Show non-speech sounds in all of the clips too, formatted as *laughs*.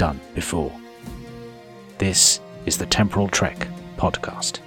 done before. This is the Temporal Trek podcast.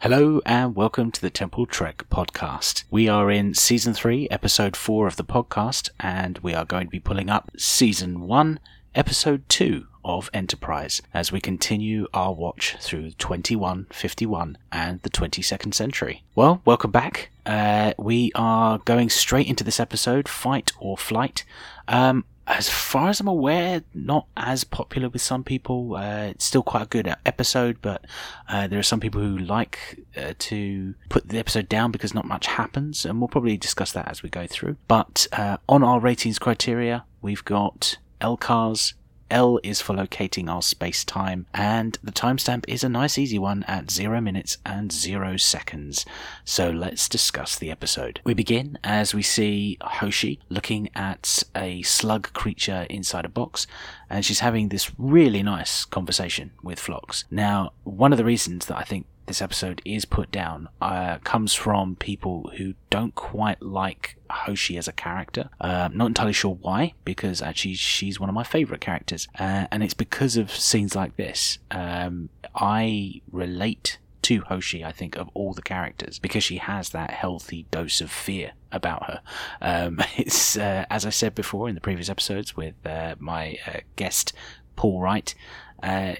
Hello and welcome to the Temporal Trek podcast. We are in season 3, episode 4 of the podcast, and we are going to be pulling up season 1, episode 2 of Enterprise as we continue our watch through 2151 and the 22nd century. Well, welcome back. Uh, we are going straight into this episode, Fight or Flight. Um, as far as I'm aware, not as popular with some people. Uh, it's still quite a good episode, but uh, there are some people who like uh, to put the episode down because not much happens, and we'll probably discuss that as we go through. But uh, on our ratings criteria, we've got LCARS, L is for locating our space time, and the timestamp is a nice easy one at 0 minutes and 0 seconds. So let's discuss the episode. We begin as we see Hoshi looking at a slug creature inside a box, and she's having this really nice conversation with Phlox. Now, one of the reasons that I think this episode is put down uh, comes from people who don't quite like Hoshi as a character. Uh, not entirely sure why, because actually she's one of my favourite characters, uh, and it's because of scenes like this. Um, I relate to Hoshi, I think, of all the characters because she has that healthy dose of fear about her. Um, *laughs* it's, uh, as I said before in the previous episodes with uh, my uh, guest, Paul Wright, uh,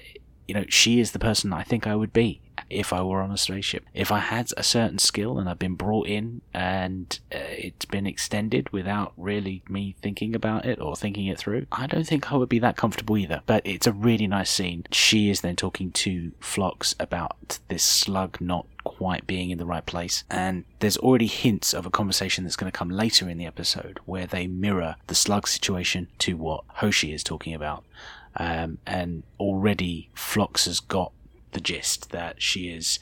you know, she is the person I think I would be if I were on a spaceship. If I had a certain skill and I've been brought in and uh, it's been extended without really me thinking about it or thinking it through, I don't think I would be that comfortable either. But it's a really nice scene. She is then talking to Phlox about this slug not quite being in the right place. And there's already hints of a conversation that's going to come later in the episode where they mirror the slug situation to what Hoshi is talking about. Um, and already Phlox has got the gist that she is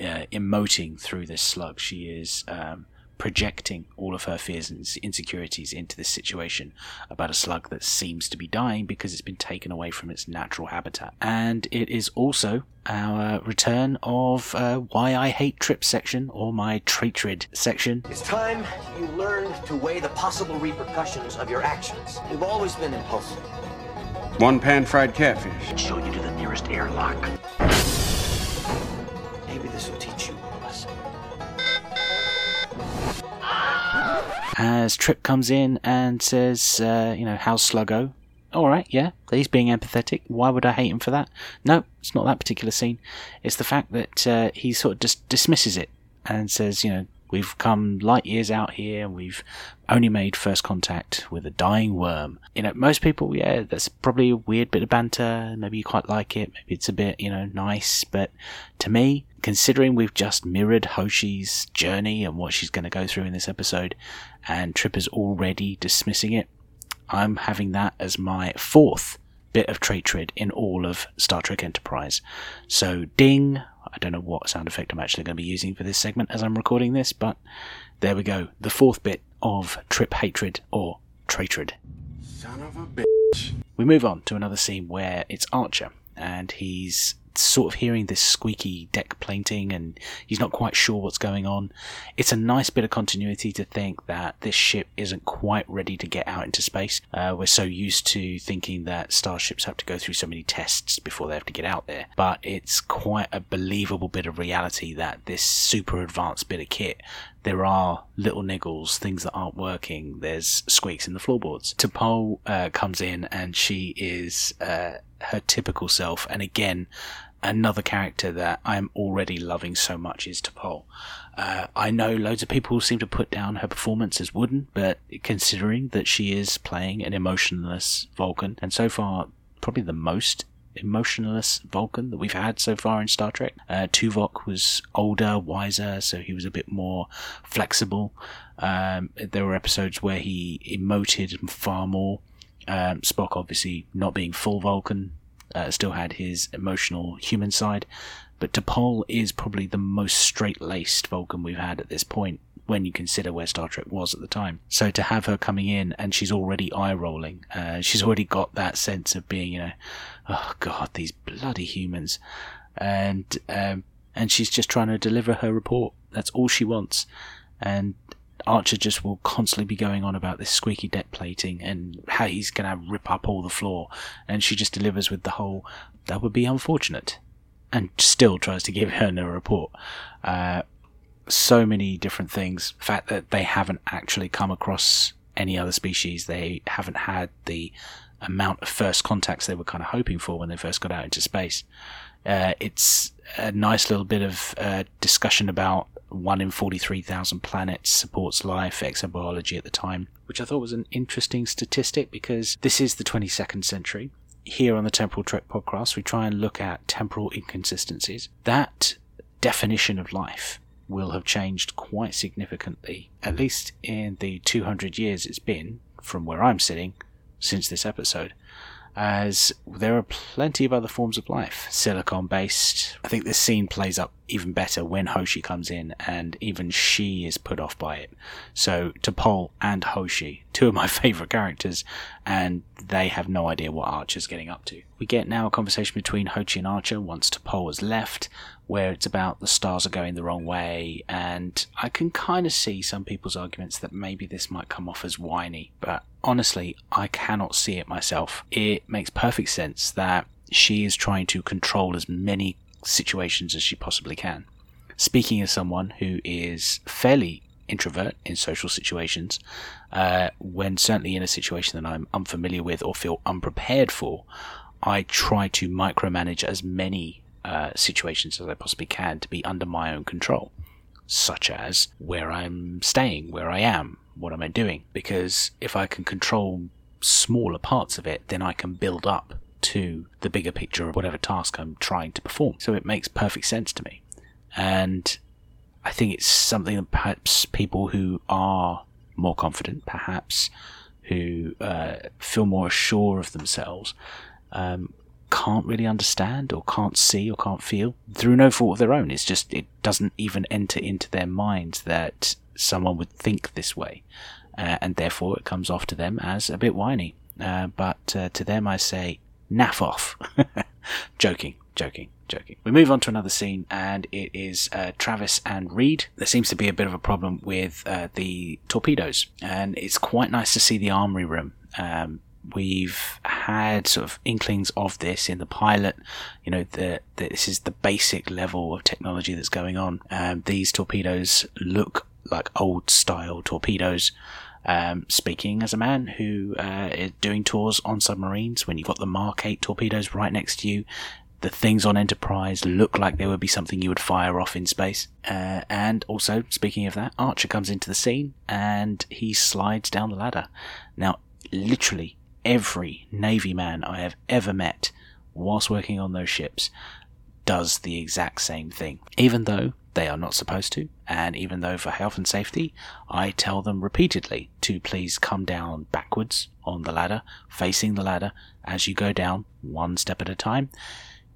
uh, emoting through this slug. She is um, projecting all of her fears and insecurities into this situation about a slug that seems to be dying because it's been taken away from its natural habitat. And it is also our return of uh, why I hate trip section or my tratrid section. It's time you learned to weigh the possible repercussions of your actions. You've always been impulsive. One pan fried catfish. Show you to the nearest airlock. Maybe this will teach you a lesson. As Trip comes in and says, uh, you know, how's Sluggo? Alright, yeah, he's being empathetic. Why would I hate him for that? No, it's not that particular scene. It's the fact that uh, he sort of just dismisses it and says, you know, We've come light years out here and we've only made first contact with a dying worm. You know, most people, yeah, that's probably a weird bit of banter. Maybe you quite like it. Maybe it's a bit, you know, nice. But to me, considering we've just mirrored Hoshi's journey and what she's going to go through in this episode, and Trip is already dismissing it, I'm having that as my fourth bit of tratrid in all of Star Trek Enterprise. So, ding, I don't know what sound effect I'm actually going to be using for this segment as I'm recording this, but there we go. The fourth bit of Trip Hatred or Traitred. Son of a bitch. We move on to another scene where it's Archer and he's sort of hearing this squeaky deck plating and he's not quite sure what's going on. It's a nice bit of continuity to think that this ship isn't quite ready to get out into space. Uh, we're so used to thinking that starships have to go through so many tests before they have to get out there, but it's quite a believable bit of reality that this super advanced bit of kit there are little niggles, things that aren't working. There's squeaks in the floorboards. T'Pol uh, comes in and she is uh, her typical self. And again, another character that I'm already loving so much is T'Pol. Uh, I know loads of people seem to put down her performance as wooden, but considering that she is playing an emotionless Vulcan, and so far probably the most emotionless Vulcan that we've had so far in Star Trek. Uh, Tuvok was older, wiser, so he was a bit more flexible. Um, there were episodes where he emoted far more. Um, Spock, obviously, not being full Vulcan, uh, still had his emotional human side. But T'Pol is probably the most straight laced Vulcan we've had at this point when you consider where Star Trek was at the time. So to have her coming in and she's already eye rolling, uh, she's already got that sense of being, you know, oh god, these bloody humans, and um, and she's just trying to deliver her report. That's all she wants, and Archer just will constantly be going on about this squeaky deck plating and how he's going to rip up all the floor, and she just delivers with the whole that would be unfortunate, and still tries to give *laughs* her no report. Uh, so many different things. Fact that they haven't actually come across any other species, they haven't had the amount of first contacts they were kind of hoping for when they first got out into space. Uh, it's a nice little bit of uh, discussion about one in 43,000 planets supports life, exobiology at the time, which I thought was an interesting statistic because this is the 22nd century. Here on the Temporal Trek podcast, we try and look at temporal inconsistencies. That definition of life will have changed quite significantly, at least in the 200 years it's been from where I'm sitting since this episode, as there are plenty of other forms of life, silicon based. I think this scene plays up even better when Hoshi comes in, and even she is put off by it. So, T'Pol and Hoshi, two of my *laughs* favourite characters, and they have no idea what Archer's getting up to. We get now a conversation between Hoshi and Archer once T'Pol has left, where it's about the stars are going the wrong way, and I can kind of see some people's arguments that maybe this might come off as whiny, but honestly, I cannot see it myself. It makes perfect sense that she is trying to control as many situations as she possibly can. Speaking as someone who is fairly introvert in social situations, uh, when certainly in a situation that I'm unfamiliar with or feel unprepared for, I try to micromanage as many uh, situations as I possibly can to be under my own control, such as where I'm staying, where I am, what am I doing? Because if I can control smaller parts of it, then I can build up to the bigger picture of whatever task I'm trying to perform. So it makes perfect sense to me. And I think it's something that perhaps people who are more confident, perhaps who uh, feel more sure of themselves, um, can't really understand or can't see or can't feel through no fault of their own. It's just, it doesn't even enter into their mind that someone would think this way. Uh, and therefore it comes off to them as a bit whiny. Uh, but uh, to them I say, naff off. *laughs* joking, joking, joking. We move on to another scene, and it is uh, Travis and Reed. There seems to be a bit of a problem with uh, the torpedoes, and it's quite nice to see the armory room. Um, we've had sort of inklings of this in the pilot. You know, that this is the basic level of technology that's going on. Um, these torpedoes look like old style torpedoes. Um, speaking as a man who uh, is doing tours on submarines, when you've got the Mark 8 torpedoes right next to you, the things on Enterprise look like they would be something you would fire off in space. Uh, and also, speaking of that, Archer comes into the scene and he slides down the ladder. Now, literally every Navy man I have ever met whilst working on those ships does the exact same thing. Even though they are not supposed to, and even though for health and safety, I tell them repeatedly to please come down backwards on the ladder, facing the ladder as you go down, one step at a time.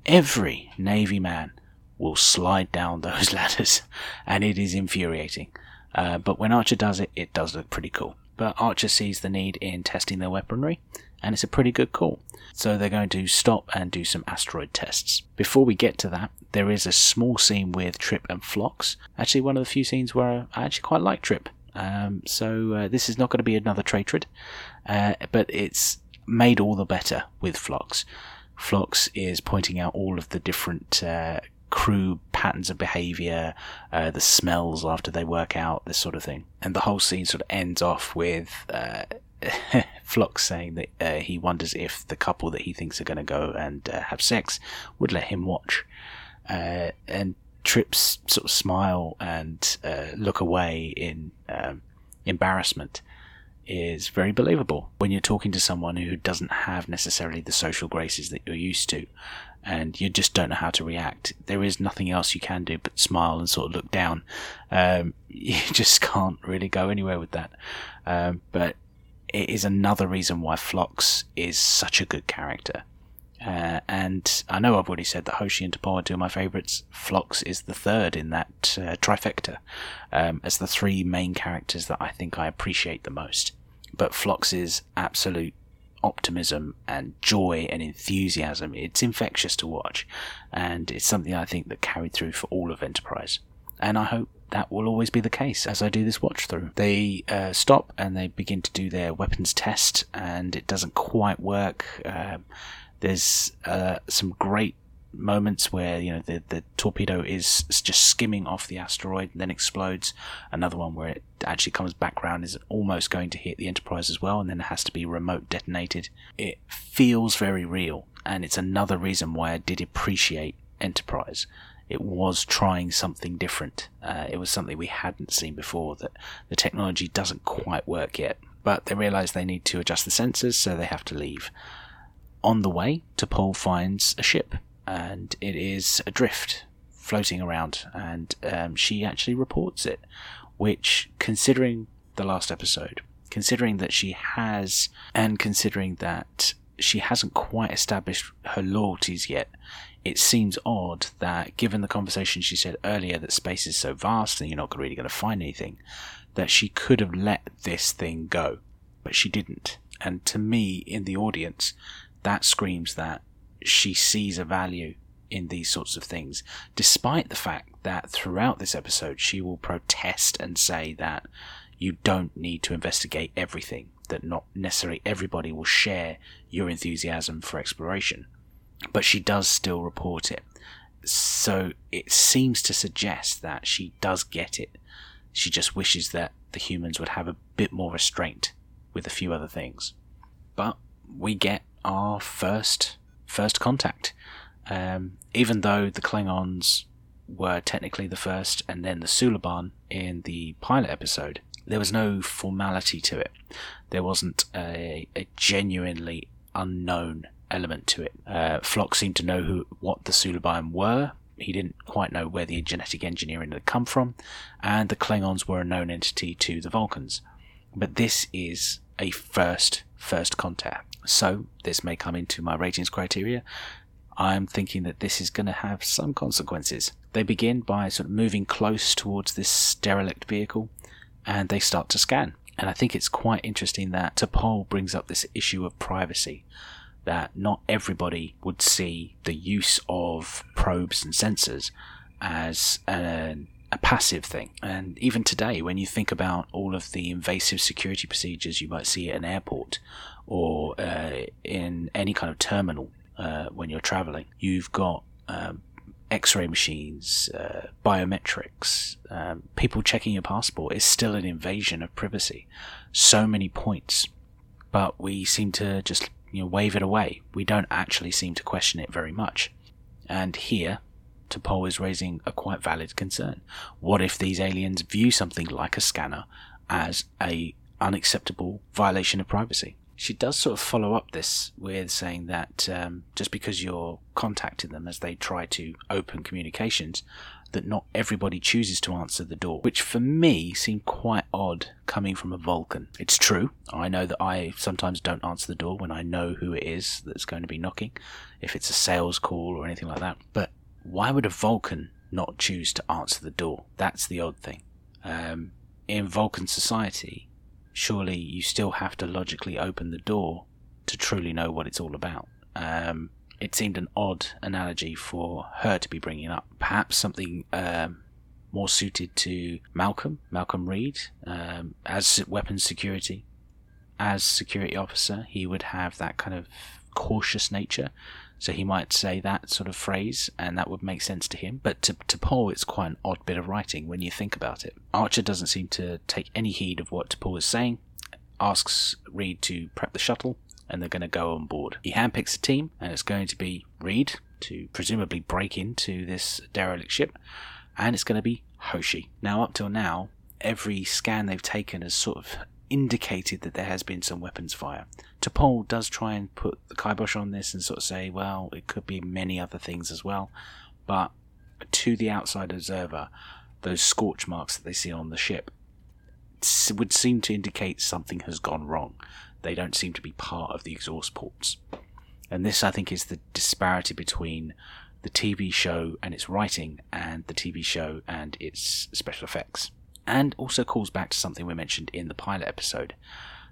Every Navy man will slide down those *laughs* ladders, and it is infuriating. Uh, but when Archer does it, it does look pretty cool. But Archer sees the need in testing their weaponry, and it's a pretty good call. So they're going to stop and do some asteroid tests. Before we get to that, there is a small scene with Trip and Phlox. Actually, one of the few scenes where I actually quite like Trip. Um, so uh, this is not going to be another Trade uh, but it's made all the better with Phlox. Phlox is pointing out all of the different uh, crew patterns of behavior, uh, the smells after they work out, this sort of thing. And the whole scene sort of ends off with uh, *laughs* Phlox saying that uh, he wonders if the couple that he thinks are going to go and uh, have sex would let him watch. Uh, and Trips sort of smile and uh, look away in um, embarrassment. Is very believable when you're talking to someone who doesn't have necessarily the social graces that you're used to and you just don't know how to react. There is nothing else you can do but smile and sort of look down. Um, *laughs* you just can't really go anywhere with that. Um, but it is another reason why Phlox is such a good character. Uh, and I know I've already said that Hoshi and T'Pol are two of my favourites. Phlox is the third in that uh, trifecta um, as the three main characters that I think I appreciate the most. But Phlox's absolute optimism and joy and enthusiasm, it's infectious to watch. And it's something I think that carried through for all of Enterprise. And I hope that will always be the case as I do this watch through. They uh, stop and they begin to do their weapons test, and it doesn't quite work. Um, there's uh, some great moments where you know the the torpedo is just skimming off the asteroid then explodes. Another one where it actually comes back round is almost going to hit the Enterprise as well, and then it has to be remote detonated. It feels very real, and it's another reason why I did appreciate Enterprise. It was trying something different. Uh, it was something we hadn't seen before. That the technology doesn't quite work yet, but they realise they need to adjust the sensors, so they have to leave. On the way, T'Pol finds a ship and it is adrift, floating around, and um, she actually reports it. Which, considering the last episode, considering that she has, and considering that she hasn't quite established her loyalties yet, it seems odd that, given the conversation she said earlier that space is so vast and you're not really going to find anything, that she could have let this thing go. But she didn't. And to me, in the audience, that screams that she sees a value in these sorts of things, despite the fact that throughout this episode she will protest and say that you don't need to investigate everything, that not necessarily everybody will share your enthusiasm for exploration. But she does still report it. So it seems to suggest that she does get it. She just wishes that the humans would have a bit more restraint with a few other things. But we get our first first contact. Um, even though the Klingons were technically the first and then the Suliban in the pilot episode, there was no formality to it. There wasn't a, a genuinely unknown element to it. Uh, Phlox seemed to know who what the Suliban were. He didn't quite know where the genetic engineering had come from, and the Klingons were a known entity to the Vulcans. But this is a first first contact. So this may come into my ratings criteria. I'm thinking that this is going to have some consequences. They begin by sort of moving close towards this derelict vehicle and they start to scan. And I think it's quite interesting that T'Pol brings up this issue of privacy. That not everybody would see the use of probes and sensors as an a passive thing. And even today, when you think about all of the invasive security procedures you might see at an airport or uh, in any kind of terminal uh, when you're traveling, you've got um, x-ray machines, uh, biometrics, um, people checking your passport is still an invasion of privacy. So many points, but we seem to just you know wave it away. We don't actually seem to question it very much. And here, T'Pol is raising a quite valid concern. What if these aliens view something like a scanner as a unacceptable violation of privacy? She does sort of follow up this with saying that um, just because you're contacting them as they try to open communications, that not everybody chooses to answer the door, which for me seemed quite odd coming from a Vulcan. It's true, I know that I sometimes don't answer the door when I know who it is that's going to be knocking, if it's a sales call or anything like that, but why would a Vulcan not choose to answer the door? That's the odd thing. Um, in Vulcan society, surely you still have to logically open the door to truly know what it's all about. Um, it seemed an odd analogy for her to be bringing up. Perhaps something um, more suited to Malcolm, Malcolm Reed, um, as weapons security. As security officer, he would have that kind of cautious nature so he might say that sort of phrase, and that would make sense to him. But to, to T'Pol, it's quite an odd bit of writing when you think about it. Archer doesn't seem to take any heed of what T'Pol is saying, asks Reed to prep the shuttle, and they're going to go on board. He handpicks a team, and it's going to be Reed to presumably break into this derelict ship, and it's going to be Hoshi. Now, up till now, every scan they've taken has sort of indicated that there has been some weapons fire. T'Pol does try and put the kibosh on this and sort of say, well, it could be many other things as well. But to the outside observer, those scorch marks that they see on the ship would seem to indicate something has gone wrong. They don't seem to be part of the exhaust ports. And this, I think, is the disparity between the TV show and its writing and the TV show and its special effects. And also calls back to something we mentioned in the pilot episode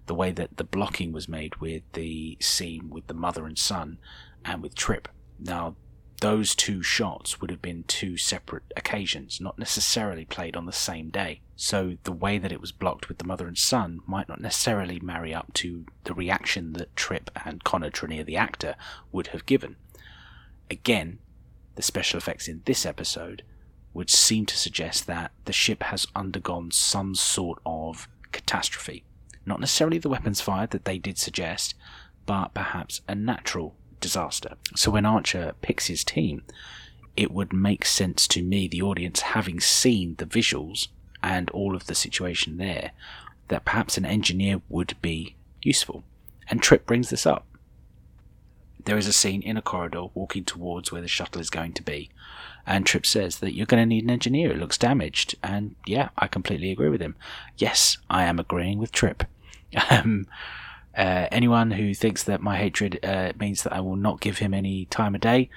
the way that the blocking was made with the scene with the mother and son and with Trip. Now, those two shots would have been two separate occasions, not necessarily played on the same day. So the way that it was blocked with the mother and son might not necessarily marry up to the reaction that Trip and Connor Trinneer, the actor, would have given. Again, the special effects in this episode would seem to suggest that the ship has undergone some sort of catastrophe. Not necessarily the weapons fired that they did suggest, but perhaps a natural disaster. So when Archer picks his team, it would make sense to me, the audience, having seen the visuals and all of the situation there, that perhaps an engineer would be useful. And Trip brings this up. There is a scene in a corridor walking towards where the shuttle is going to be, and Trip says that you're going to need an engineer. It looks damaged. And yeah, I completely agree with him. Yes, I am agreeing with Trip. *laughs* Um, uh, anyone who thinks that my hatred uh, means that I will not give him any time of day,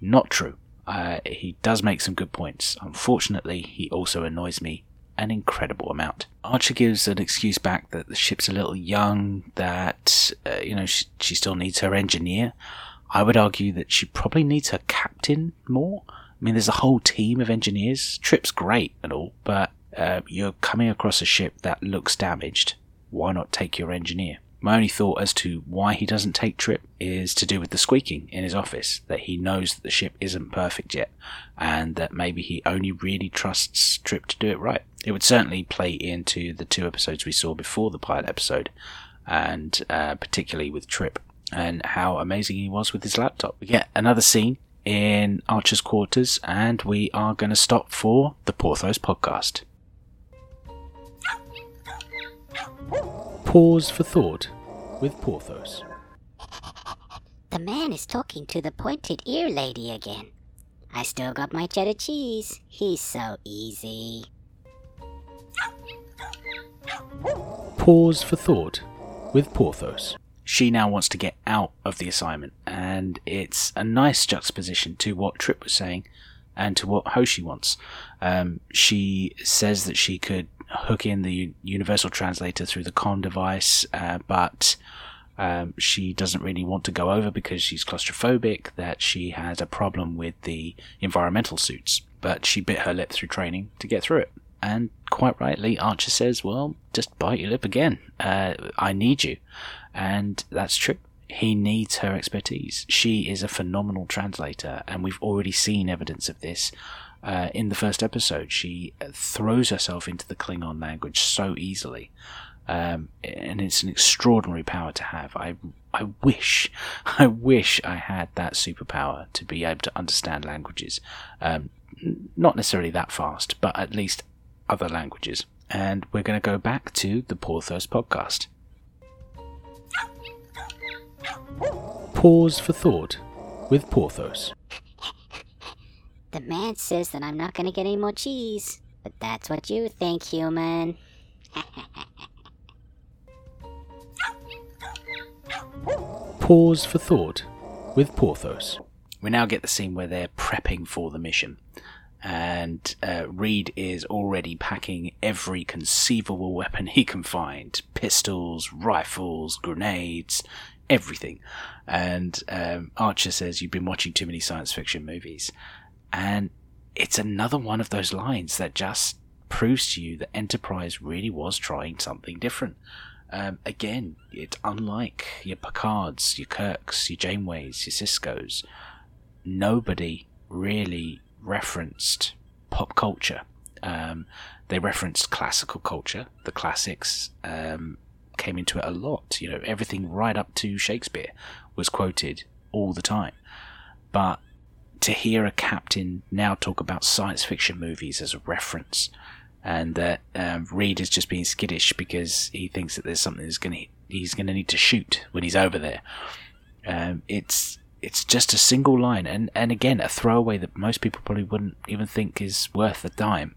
not true. Uh, he does make some good points. Unfortunately, he also annoys me an incredible amount. Archer gives an excuse back that the ship's a little young, that, uh, you know, she, she still needs her engineer. I would argue that she probably needs her captain more. I mean, there's a whole team of engineers. Trip's great and all, but uh, you're coming across a ship that looks damaged. Why not take your engineer? My only thought as to why he doesn't take Trip is to do with the squeaking in his office, that he knows that the ship isn't perfect yet, and that maybe he only really trusts Trip to do it right. It would certainly play into the two episodes we saw before the pilot episode, and uh, particularly with Trip, and how amazing he was with his laptop. We get another scene in Archer's quarters, and we are going to stop for the Porthos podcast. Pause for thought with Porthos. The man is talking to the pointed ear lady again. I still got my cheddar cheese. He's so easy. Pause for thought with Porthos. She now wants to get out of the assignment, and it's a nice juxtaposition to what Trip was saying and to what Hoshi wants. Um, she says that she could hook in the universal translator through the com device, uh, but um, she doesn't really want to go over because she's claustrophobic, that she has a problem with the environmental suits. But she bit her lip through training to get through it. And quite rightly, Archer says, Well, just bite your lip again. Uh, I need you. And that's true. He needs her expertise. She is a phenomenal translator, and we've already seen evidence of this uh, in the first episode, she throws herself into the Klingon language so easily. Um, and it's an extraordinary power to have. I, I wish, *laughs* I wish I had that superpower to be able to understand languages. Um, not necessarily that fast, but at least other languages. And we're going to go back to the Porthos podcast. Pause for thought with Porthos. The man says that I'm not gonna get any more cheese. But that's what you think, human. *laughs* Pause for thought with Porthos. We now get the scene where they're prepping for the mission. And uh, Reed is already packing every conceivable weapon he can find pistols, rifles, grenades, everything. And um, Archer says, You've been watching too many science fiction movies. And it's another one of those lines that just proves to you that Enterprise really was trying something different. Um, again, it's unlike your Picards, your Kirks, your Janeways, your Sisko's. Nobody really referenced pop culture. Um, they referenced classical culture. The classics um, came into it a lot. You know, everything right up to Shakespeare was quoted all the time. But to hear a captain now talk about science fiction movies as a reference and that um, Reed is just being skittish because he thinks that there's something that's going to he's going to need to shoot when he's over there. Um, it's it's just a single line, and and again a throwaway that most people probably wouldn't even think is worth a dime,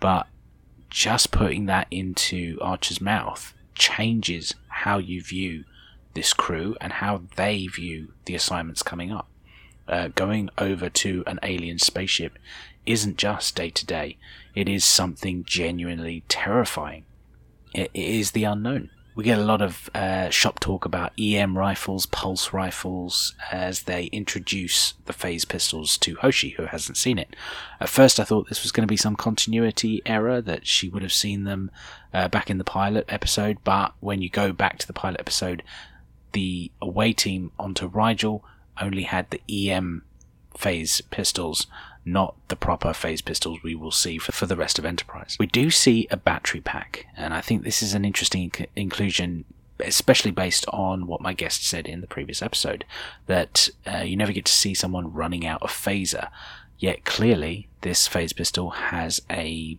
but just putting that into Archer's mouth changes how you view this crew and how they view the assignments coming up. Uh, going over to an alien spaceship isn't just day to day, it is something genuinely terrifying. It, is the unknown. We get a lot of uh, shop talk about EM rifles, pulse rifles, as they introduce the phase pistols to Hoshi, who hasn't seen it. At first, I thought this was going to be some continuity error that she would have seen them uh, back in the pilot episode, but when you go back to the pilot episode, the away team onto Rigel only had the EM phase pistols, not the proper phase pistols we will see for, for the rest of Enterprise. We do see a battery pack, and I think this is an interesting inc- inclusion, especially based on what my guest said in the previous episode that uh, you never get to see someone running out of phaser. Yet clearly, this phase pistol has a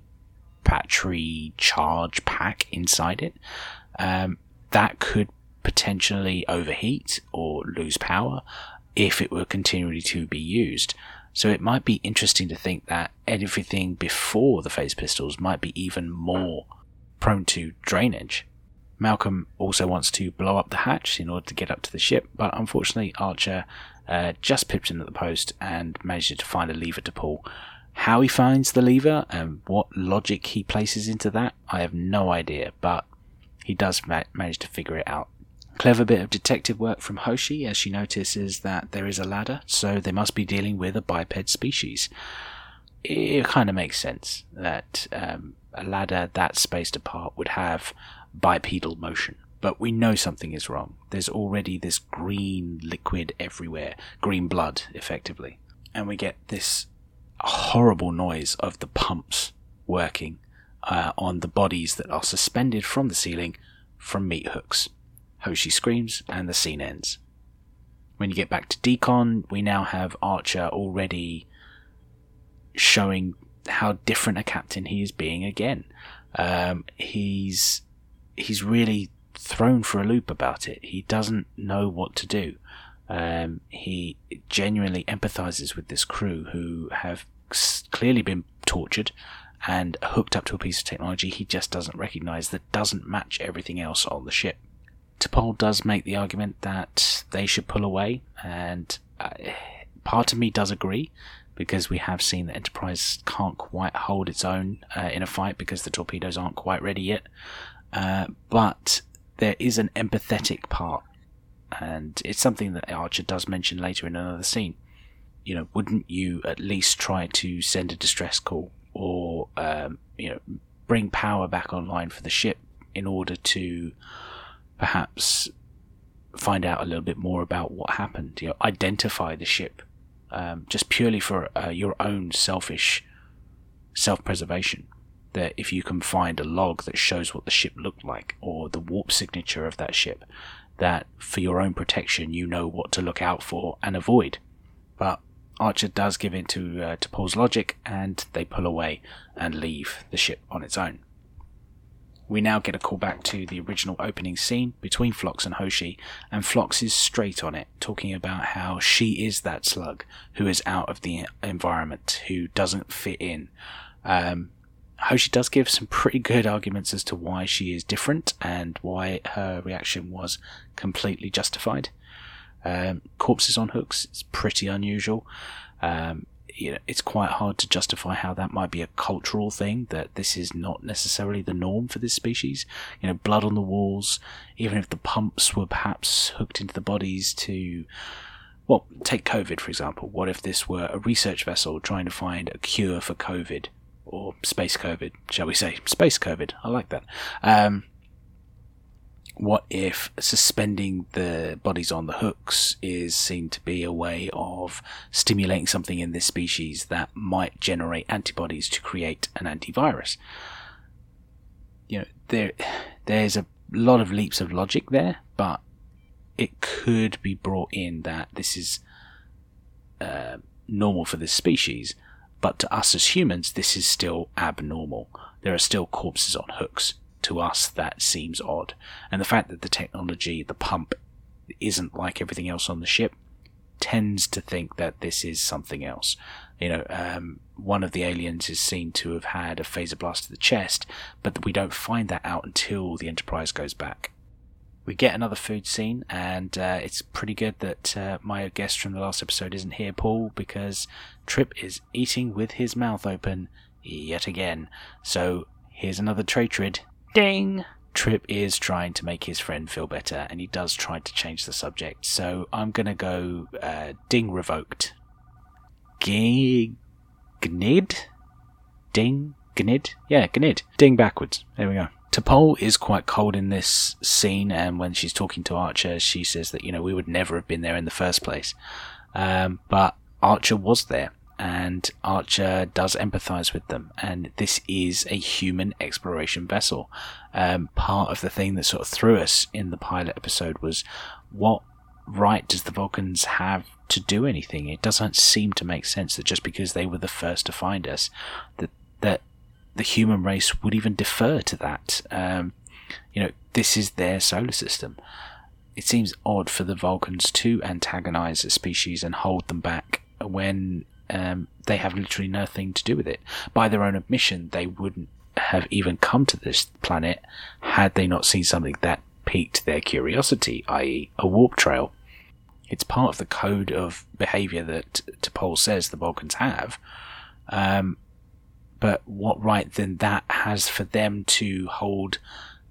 battery charge pack inside it. Um, that could potentially overheat or lose power if it were continually to be used. So it might be interesting to think that everything before the phase pistols might be even more prone to drainage. Malcolm also wants to blow up the hatch in order to get up to the ship, but unfortunately Archer uh, just pipped in at the post and managed to find a lever to pull. How he finds the lever and what logic he places into that, I have no idea, but he does ma- manage to figure it out. Clever bit of detective work from Hoshi as she notices that there is a ladder, so they must be dealing with a biped species. It kind of makes sense that um, a ladder that spaced apart would have bipedal motion. But we know something is wrong. There's already this green liquid everywhere, green blood, effectively. And we get this horrible noise of the pumps working uh, on the bodies that are suspended from the ceiling from meat hooks. Hoshi screams, and the scene ends. When you get back to Decon, we now have Archer already showing how different a captain he is being again. Um, he's he's really thrown for a loop about it. He doesn't know what to do. Um, he genuinely empathizes with this crew who have clearly been tortured and hooked up to a piece of technology he just doesn't recognize that doesn't match everything else on the ship. T'Pol does make the argument that they should pull away, and uh, part of me does agree because we have seen that Enterprise can't quite hold its own uh, in a fight because the torpedoes aren't quite ready yet. Uh, but there is an empathetic part, and it's something that Archer does mention later in another scene. You know, wouldn't you at least try to send a distress call or um, you know bring power back online for the ship in order to perhaps find out a little bit more about what happened. You know, identify the ship, um, just purely for uh, your own selfish self-preservation. That if you can find a log that shows what the ship looked like, or the warp signature of that ship, that for your own protection you know what to look out for and avoid. But Archer does give in to, uh, T'Pol's logic, and they pull away and leave the ship on its own. We now get a call back to the original opening scene between Phlox and Hoshi, and Phlox is straight on it, talking about how she is that slug who is out of the environment, who doesn't fit in. Um, Hoshi does give some pretty good arguments as to why she is different and why her reaction was completely justified. Um, corpses on hooks is pretty unusual. Um, you know, it's quite hard to justify how that might be a cultural thing, that this is not necessarily the norm for this species. You know, blood on the walls, even if the pumps were perhaps hooked into the bodies to, well, take COVID for example. What if this were a research vessel trying to find a cure for COVID? Or space COVID, shall we say? Space COVID. I like that. Um, what if suspending the bodies on the hooks is seen to be a way of stimulating something in this species that might generate antibodies to create an antivirus? You know, there, there's a lot of leaps of logic there, but it could be brought in that this is uh, normal for this species, but to us as humans, this is still abnormal. there are still corpses on hooks. To us, that seems odd. And the fact that the technology, the pump, isn't like everything else on the ship, tends to think that this is something else. You know, um, one of the aliens is seen to have had a phaser blast to the chest, but we don't find that out until the Enterprise goes back. We get another food scene, and uh, it's pretty good that uh, my guest from the last episode isn't here, Paul, because Trip is eating with his mouth open yet again. So here's another tratrid. Ding! Trip is trying to make his friend feel better, and he does try to change the subject. So I'm gonna go uh, ding revoked. G- gnid? Ding? Gnid? Yeah, gnid. Ding backwards. There we go. T'Pol is quite cold in this scene, and when she's talking to Archer, she says that, you know, we would never have been there in the first place. Um, but Archer was there, and Archer does empathize with them, and this is a human exploration vessel. Um, part of the thing that sort of threw us in the pilot episode was what right does the Vulcans have to do anything? It doesn't seem to make sense that just because they were the first to find us, that that the human race would even defer to that. Um, you know, this is their solar system. It seems odd for the Vulcans to antagonize a species and hold them back when um, they have literally nothing to do with it. By their own admission, they wouldn't have even come to this planet had they not seen something that piqued their curiosity, i.e., a warp trail. It's part of the code of behavior that T'Pol says the Vulcans have. Um, but what right then that has for them to hold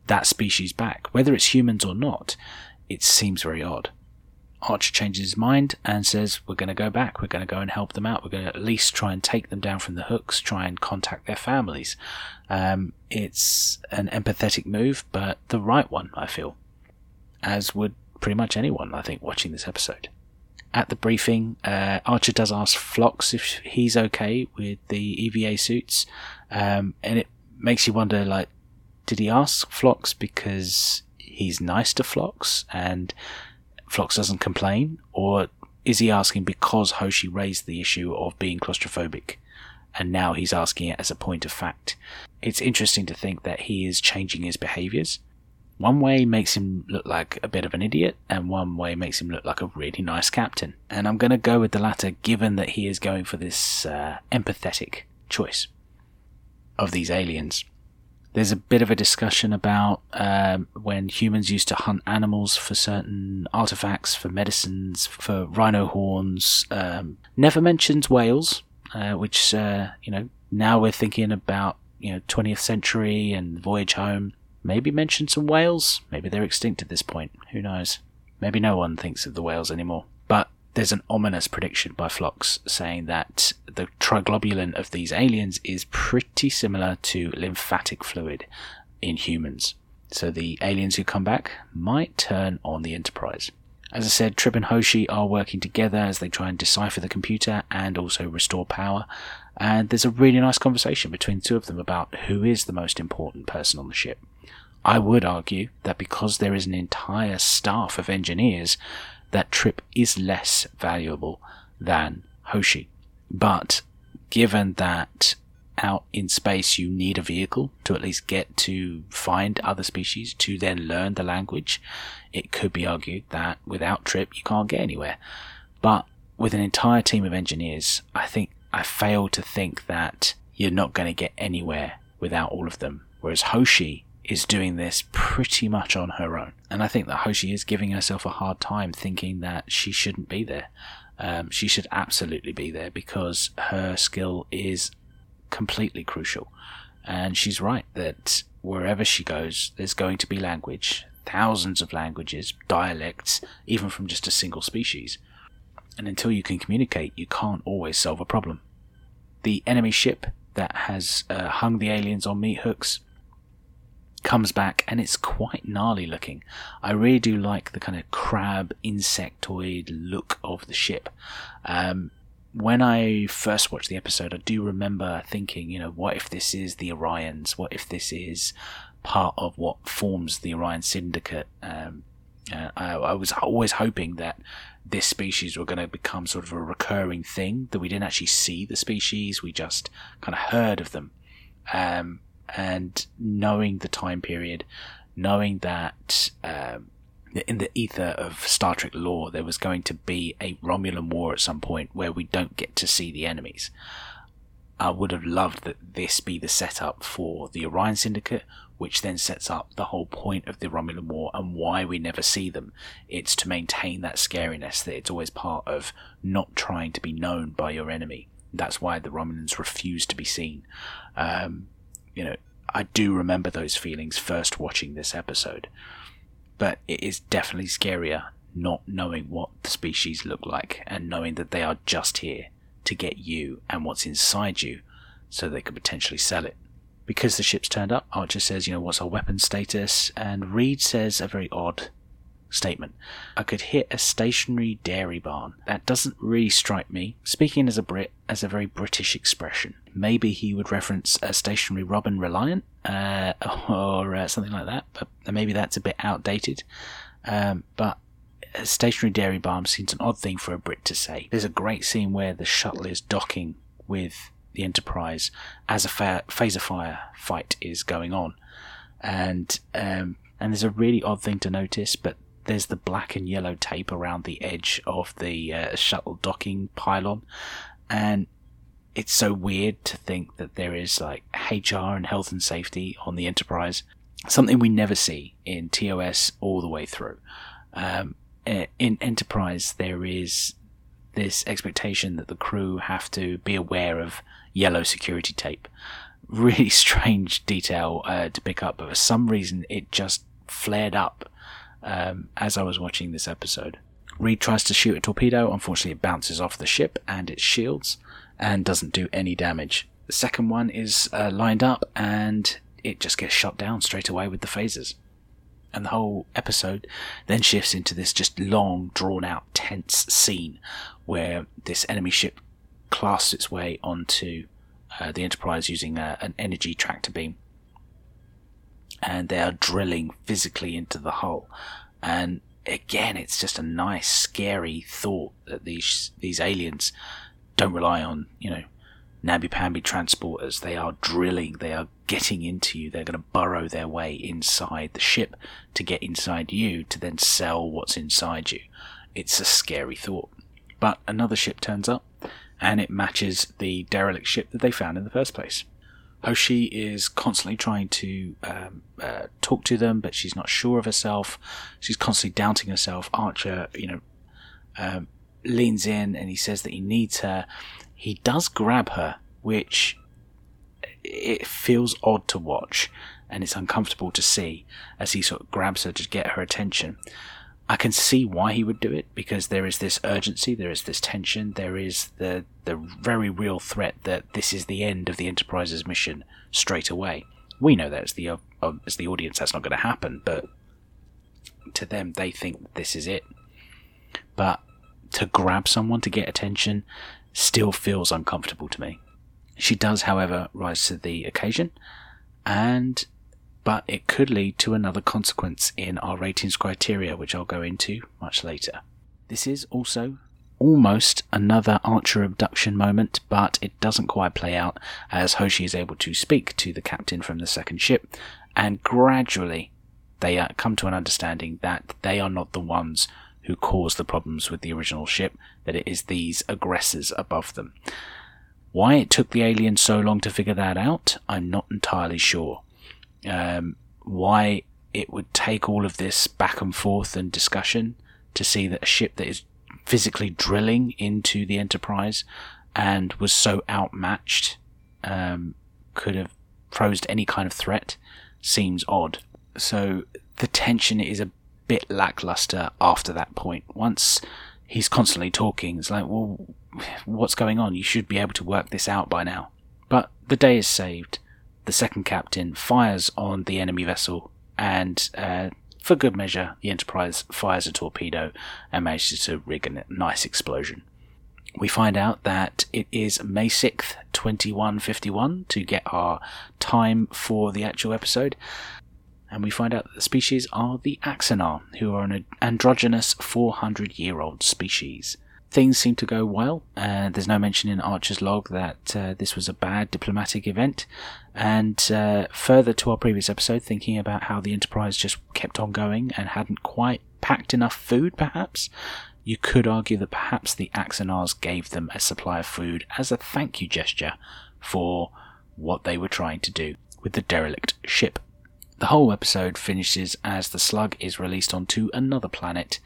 that species back, whether it's humans or not, it seems very odd. Archer changes his mind and says, We're going to go back. We're going to go and help them out. We're going to at least try and take them down from the hooks, try and contact their families. Um, it's an empathetic move, but the right one, I feel. As would pretty much anyone, I think, watching this episode. At the briefing, uh, Archer does ask Phlox if he's okay with the EVA suits, um, and it makes you wonder, like, did he ask Phlox because he's nice to Phlox and Phlox doesn't complain, or is he asking because Hoshi raised the issue of being claustrophobic? And now he's asking it as a point of fact. It's interesting to think that he is changing his behaviors. One way makes him look like a bit of an idiot, and one way makes him look like a really nice captain. And I'm going to go with the latter, given that he is going for this uh, empathetic choice of these aliens. There's a bit of a discussion about um, when humans used to hunt animals for certain artifacts, for medicines, for rhino horns. Um, never mentions whales, uh, which uh, you know now we're thinking about you know 20th century and voyage home. Maybe mention some whales. Maybe they're extinct at this point. Who knows? Maybe no one thinks of the whales anymore. But there's an ominous prediction by Phlox saying that the triglobulin of these aliens is pretty similar to lymphatic fluid in humans. So the aliens who come back might turn on the Enterprise. As I said, Trip and Hoshi are working together as they try and decipher the computer and also restore power. And there's a really nice conversation between the two of them about who is the most important person on the ship. I would argue that because there is an entire staff of engineers, that Trip is less valuable than Hoshi. But given that out in space you need a vehicle to at least get to find other species to then learn the language, it could be argued that without Trip you can't get anywhere. But with an entire team of engineers, I think I fail to think that you're not going to get anywhere without all of them. Whereas Hoshi is doing this pretty much on her own. And I think that Hoshi is giving herself a hard time thinking that she shouldn't be there. Um, she should absolutely be there because her skill is completely crucial. And she's right that wherever she goes, there's going to be language, thousands of languages, dialects, even from just a single species. And until you can communicate, you can't always solve a problem. The enemy ship that has uh, hung the aliens on meat hooks comes back and it's quite gnarly looking. I really do like the kind of crab insectoid look of the ship. Um, when I first watched the episode, I do remember thinking, you know, what if this is the Orions? What if this is part of what forms the Orion Syndicate? Um, uh, I, I, was always hoping that this species were going to become sort of a recurring thing, that we didn't actually see the species, we just kind of heard of them. Um, And knowing the time period, knowing that um, in the ether of Star Trek lore, there was going to be a Romulan war at some point where we don't get to see the enemies. I would have loved that this be the setup for the Orion Syndicate, which then sets up the whole point of the Romulan War and why we never see them. It's to maintain that scariness that it's always part of not trying to be known by your enemy. That's why the Romulans refuse to be seen. Um, you know, I do remember those feelings first watching this episode, but it is definitely scarier not knowing what the species look like and knowing that they are just here to get you and what's inside you so they could potentially sell it. Because the ship's turned up, Archer says, you know, what's our weapon status? And Reed says a very odd statement. I could hit a stationary dairy barn. That doesn't really strike me, speaking as a Brit, as a very British expression. Maybe he would reference a stationary Robin Reliant, uh, *laughs* or uh, something like that, but maybe that's a bit outdated. Um, but a stationary dairy barn seems an odd thing for a Brit to say. There's a great scene where the shuttle is docking with the Enterprise as a fa- phaser fire fight is going on, and um, and there's a really odd thing to notice, but there's the black and yellow tape around the edge of the uh, shuttle docking pylon, and it's so weird to think that there is like HR and health and safety on the Enterprise, something we never see in TOS all the way through. Um, in Enterprise, there is this expectation that the crew have to be aware of yellow security tape. Really *laughs* strange detail uh, to pick up, but for some reason it just flared up um, as I was watching this episode. Reed tries to shoot a torpedo, unfortunately, it bounces off the ship and its shields and doesn't do any damage. The second one is uh, lined up and it just gets shot down straight away with the phasers. And the whole episode then shifts into this just long, drawn out, tense scene where this enemy ship clasts its way onto uh, the Enterprise using a, an energy tractor beam. And they are drilling physically into the hull. And again, it's just a nice, scary thought that these these aliens don't rely on, you know, namby-pamby transporters. They are drilling. They are getting into you. They're going to burrow their way inside the ship to get inside you to then sell what's inside you. It's a scary thought. But another ship turns up and it matches the derelict ship that they found in the first place. Hoshi is constantly trying to um, uh, talk to them, but she's not sure of herself. She's constantly doubting herself. Archer, you know, um, leans in and he says that he needs her. He does grab her, which it feels odd to watch and it's uncomfortable to see as he sort of grabs her to get her attention. I can see why he would do it because there is this urgency, there is this tension, there is the the very real threat that this is the end of the Enterprise's mission straight away. We know that as the uh, as the audience that's not going to happen, but to them they think this is it. But to grab someone to get attention still feels uncomfortable to me. She does, however, rise to the occasion and but it could lead to another consequence in our ratings criteria, which I'll go into much later. This is also almost another Archer abduction moment, but it doesn't quite play out as Hoshi is able to speak to the captain from the second ship, and gradually they uh, come to an understanding that they are not the ones who caused the problems with the original ship, that it is these aggressors above them. Why it took the aliens so long to figure that out, I'm not entirely sure um, why it would take all of this back and forth and discussion to see that a ship that is physically drilling into the Enterprise and was so outmatched um, could have posed any kind of threat seems odd. So the tension is a bit lackluster after that point. Once he's constantly talking, it's like, well, what's going on? You should be able to work this out by now. But the day is saved the second captain fires on the enemy vessel, and uh, for good measure, the Enterprise fires a torpedo and manages to rig a nice explosion. We find out that it is May 6th, 2151 to get our time for the actual episode. And we find out that the species are the Axanar, who are an androgynous 400 year old species. things seem to go well. Uh, there's no mention in Archer's log that uh, this was a bad diplomatic event. And uh, further to our previous episode, thinking about how the Enterprise just kept on going and hadn't quite packed enough food, perhaps, you could argue that perhaps the Axanars gave them a supply of food as a thank you gesture for what they were trying to do with the derelict ship. The whole episode finishes as the slug is released onto another planet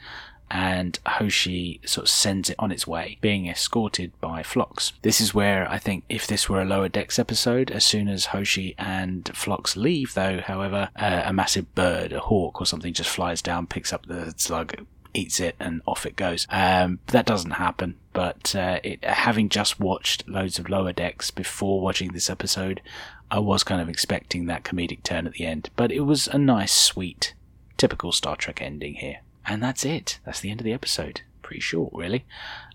and Hoshi sort of sends it on its way, being escorted by Phlox. This is where I think if this were a lower decks episode, as soon as Hoshi and Phlox leave, though, however, uh, a massive bird, a hawk or something, just flies down, picks up the slug, eats it, and off it goes. Um, that doesn't happen. But uh, it, having just watched loads of lower decks before watching this episode, I was kind of expecting that comedic turn at the end. But it was a nice, sweet, typical Star Trek ending here. And that's it. That's the end of the episode. Pretty short, really.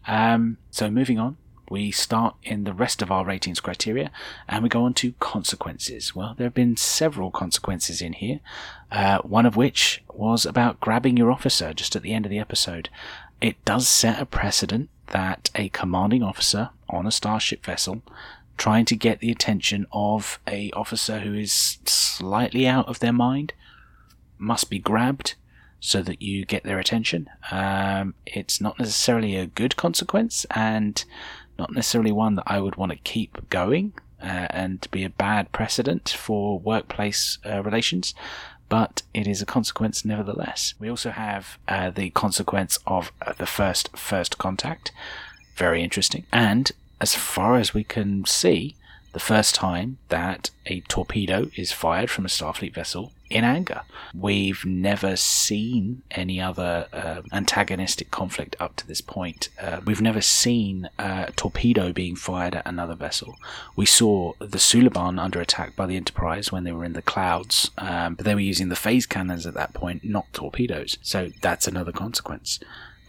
Um, so moving on, we start in the rest of our ratings criteria and we go on to consequences. Well, there have been several consequences in here, uh, one of which was about grabbing your officer just at the end of the episode. It does set a precedent that a commanding officer on a starship vessel trying to get the attention of a officer who is slightly out of their mind must be grabbed so that you get their attention. Um, it's not necessarily a good consequence and not necessarily one that I would want to keep going uh, and be a bad precedent for workplace uh, relations. But it is a consequence nevertheless. We also have uh, the consequence of uh, the first first contact. Very interesting. And as far as we can see, the first time that a torpedo is fired from a Starfleet vessel in anger. We've never seen any other uh, antagonistic conflict up to this point. Uh, we've never seen a torpedo being fired at another vessel. We saw the Suliban under attack by the Enterprise when they were in the clouds, um, but they were using the phase cannons at that point, not torpedoes. So that's another consequence.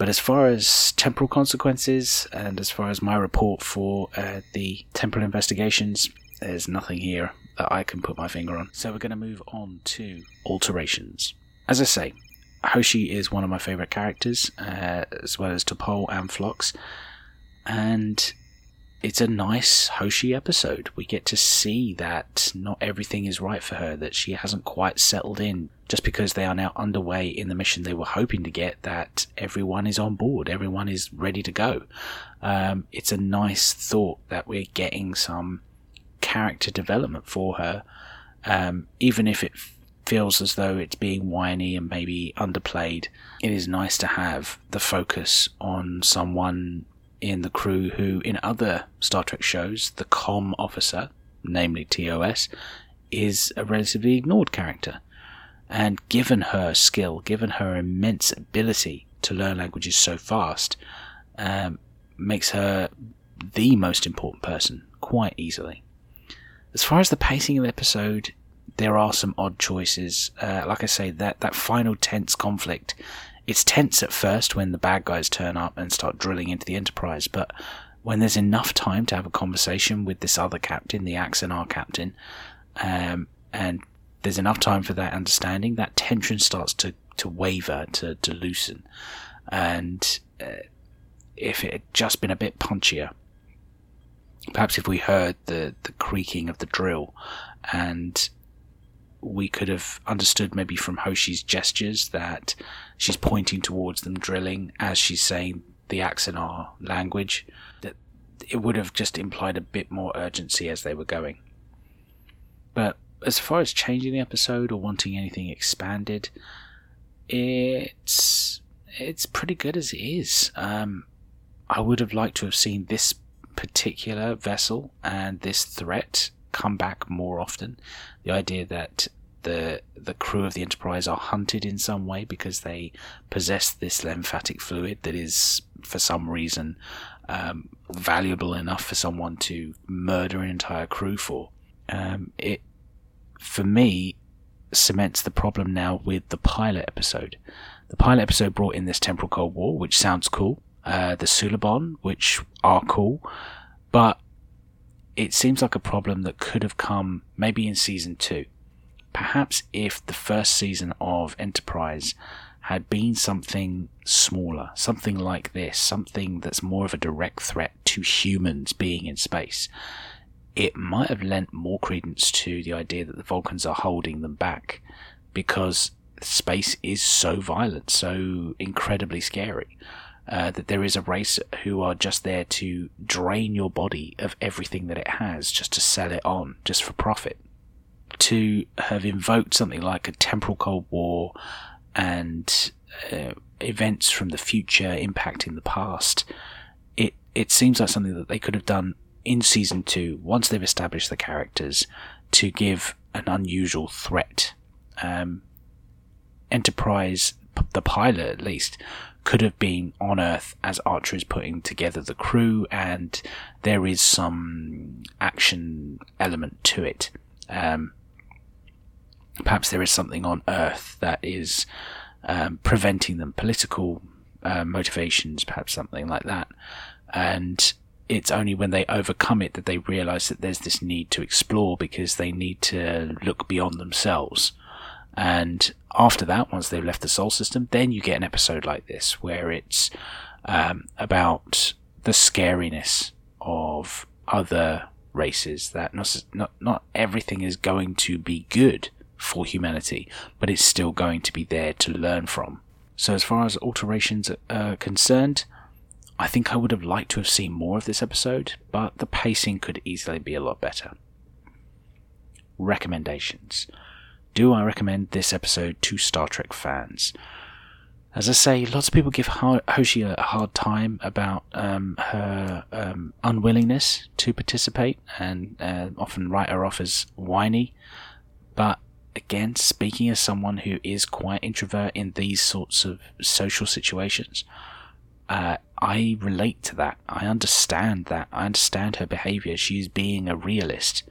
But as far as temporal consequences, and as far as my report for uh, the temporal investigations, there's nothing here that I can put my finger on. So we're going to move on to alterations. As I say, Hoshi is one of my favourite characters, uh, as well as T'Pol and Phlox. And it's a nice Hoshi episode. We get to see that not everything is right for her, that she hasn't quite settled in. Just because they are now underway in the mission they were hoping to get, that everyone is on board, everyone is ready to go. Um, it's a nice thought that we're getting some character development for her, um, even if it feels as though it's being whiny and maybe underplayed. It is nice to have the focus on someone in the crew who, in other Star Trek shows, the com officer, namely TOS, is a relatively ignored character. And given her skill, given her immense ability to learn languages so fast, um, makes her the most important person quite easily. As far as the pacing of the episode, there are some odd choices. Uh, like I say, that, that final tense conflict, it's tense at first when the bad guys turn up and start drilling into the Enterprise, but when there's enough time to have a conversation with this other captain, the Axanar captain, um, and there's enough time for that understanding, that tension starts to, to waver, to, to loosen. And uh, if it had just been a bit punchier, perhaps if we heard the, the creaking of the drill and we could have understood maybe from Hoshi's gestures that she's pointing towards them drilling as she's saying the Axanar language, that it would have just implied a bit more urgency as they were going. But as far as changing the episode or wanting anything expanded, it's it's pretty good as it is. Um, I would have liked to have seen this particular vessel and this threat come back more often. The idea that the the crew of the Enterprise are hunted in some way because they possess this lymphatic fluid that is, for some reason, um, valuable enough for someone to murder an entire crew for. Um, it, for me, cements the problem now with the pilot episode. The pilot episode brought in this temporal Cold War, which sounds cool uh, the Suliban, which are cool, but it seems like a problem that could have come maybe in season two. Perhaps if the first season of Enterprise had been something smaller, something like this, something that's more of a direct threat to humans being in space, it might have lent more credence to the idea that the Vulcans are holding them back because space is so violent, so incredibly scary. Uh, that there is a race who are just there to drain your body of everything that it has just to sell it on, just for profit. To have invoked something like a temporal Cold War and uh, events from the future impacting the past, it it seems like something that they could have done in season two once they've established the characters to give an unusual threat. Um, Enterprise, the pilot at least, could have been on Earth as Archer is putting together the crew, and there is some action element to it. Um, perhaps there is something on Earth that is um, preventing them, political uh, motivations, perhaps something like that. And it's only when they overcome it that they realize that there's this need to explore because they need to look beyond themselves. And after that, once they've left the Sol system, then you get an episode like this where it's um, about the scariness of other races. That not, not not everything is going to be good for humanity, but it's still going to be there to learn from. So, as far as alterations are concerned, I think I would have liked to have seen more of this episode, but the pacing could easily be a lot better. Recommendations. Do I recommend this episode to Star Trek fans? As I say, lots of people give Hoshi a hard time about um, her um, unwillingness to participate and uh, often write her off as whiny. But again, speaking as someone who is quite introvert in these sorts of social situations, uh, I relate to that. I understand that. I understand her behavior. She's being a realist.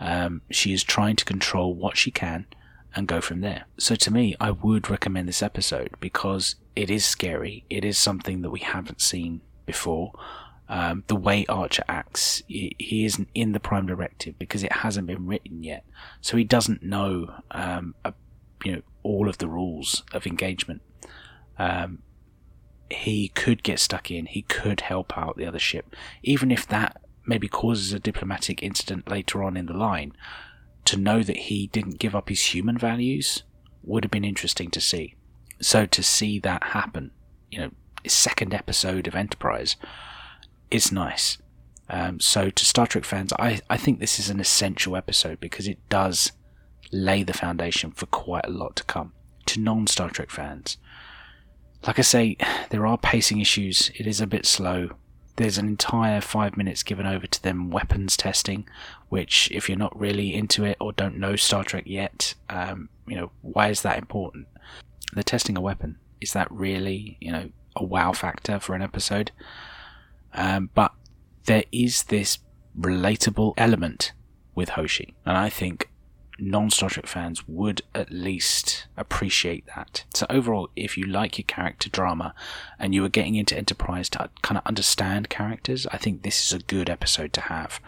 Um, she is trying to control what she can and go from there. So to me, I would recommend this episode because it is scary. It is something that we haven't seen before. Um, the way Archer acts, he, isn't in the Prime Directive because it hasn't been written yet, so he doesn't know, um, a, you know, all of the rules of engagement. Um, he could get stuck in. He could help out the other ship, even if that maybe causes a diplomatic incident later on in the line. To know that he didn't give up his human values would have been interesting to see. So to see that happen, you know, second episode of Enterprise is nice. Um, so to Star Trek fans, I, I think this is an essential episode because it does lay the foundation for quite a lot to come. To non Star Trek fans, like I say, *sighs* there are pacing issues. It is a bit slow. There's an entire five minutes given over to them weapons testing, which, if you're not really into it or don't know Star Trek yet, um, you know, why is that important? The testing a weapon is that really, you know, a wow factor for an episode? Um, but there is this relatable element with Hoshi, and I think non Star Trek fans would at least appreciate that. So, overall, if you like your character drama and you are getting into Enterprise to kind of understand characters, I think this is a good episode to have.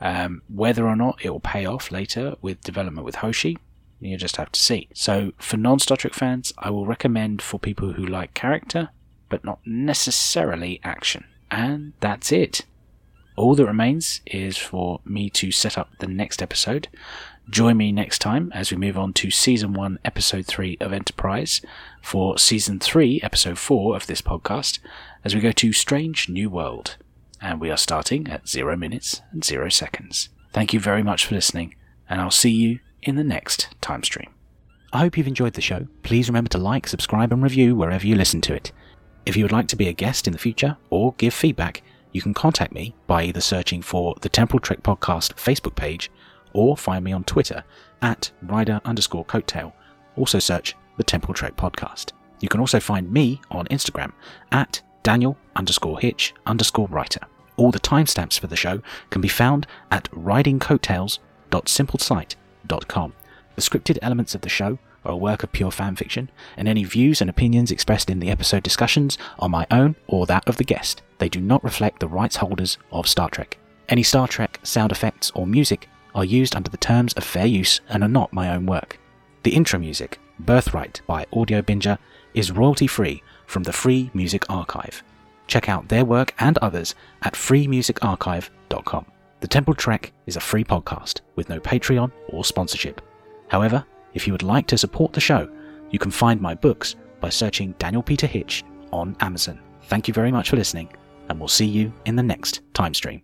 Um, whether or not it will pay off later with development with Hoshi, you just have to see. So, for non Star Trek fans, I will recommend for people who like character, but not necessarily action. And that's it. All that remains is for me to set up the next episode. Join me next time as we move on to Season 1, Episode 3 of Enterprise, for Season 3, Episode 4 of this podcast, as we go to Strange New World. And we are starting at 0 minutes and 0 seconds. Thank you very much for listening, and I'll see you in the next time stream. I hope you've enjoyed the show. Please remember to like, subscribe, and review wherever you listen to it. If you would like to be a guest in the future or give feedback, you can contact me by either searching for the Temporal Trek Podcast Facebook page or find me on Twitter at rider underscore coattail. Also search the Temporal Trek Podcast. You can also find me on Instagram at Daniel underscore hitch underscore writer. All the timestamps for the show can be found at ridingcoattails.simplesite.com. The scripted elements of the show are a work of pure fan fiction, and any views and opinions expressed in the episode discussions are my own or that of the guest. They do not reflect the rights holders of Star Trek. Any Star Trek sound effects or music are used under the terms of fair use and are not my own work. The intro music, Birthright by Audio Binger, is royalty free from the Free Music Archive. Check out their work and others at freemusicarchive.com. The Temporal Trek is a free podcast with no Patreon or sponsorship. However, if you would like to support the show, you can find my books by searching Daniel Peter Hitch on Amazon. Thank you very much for listening, and we'll see you in the next time stream.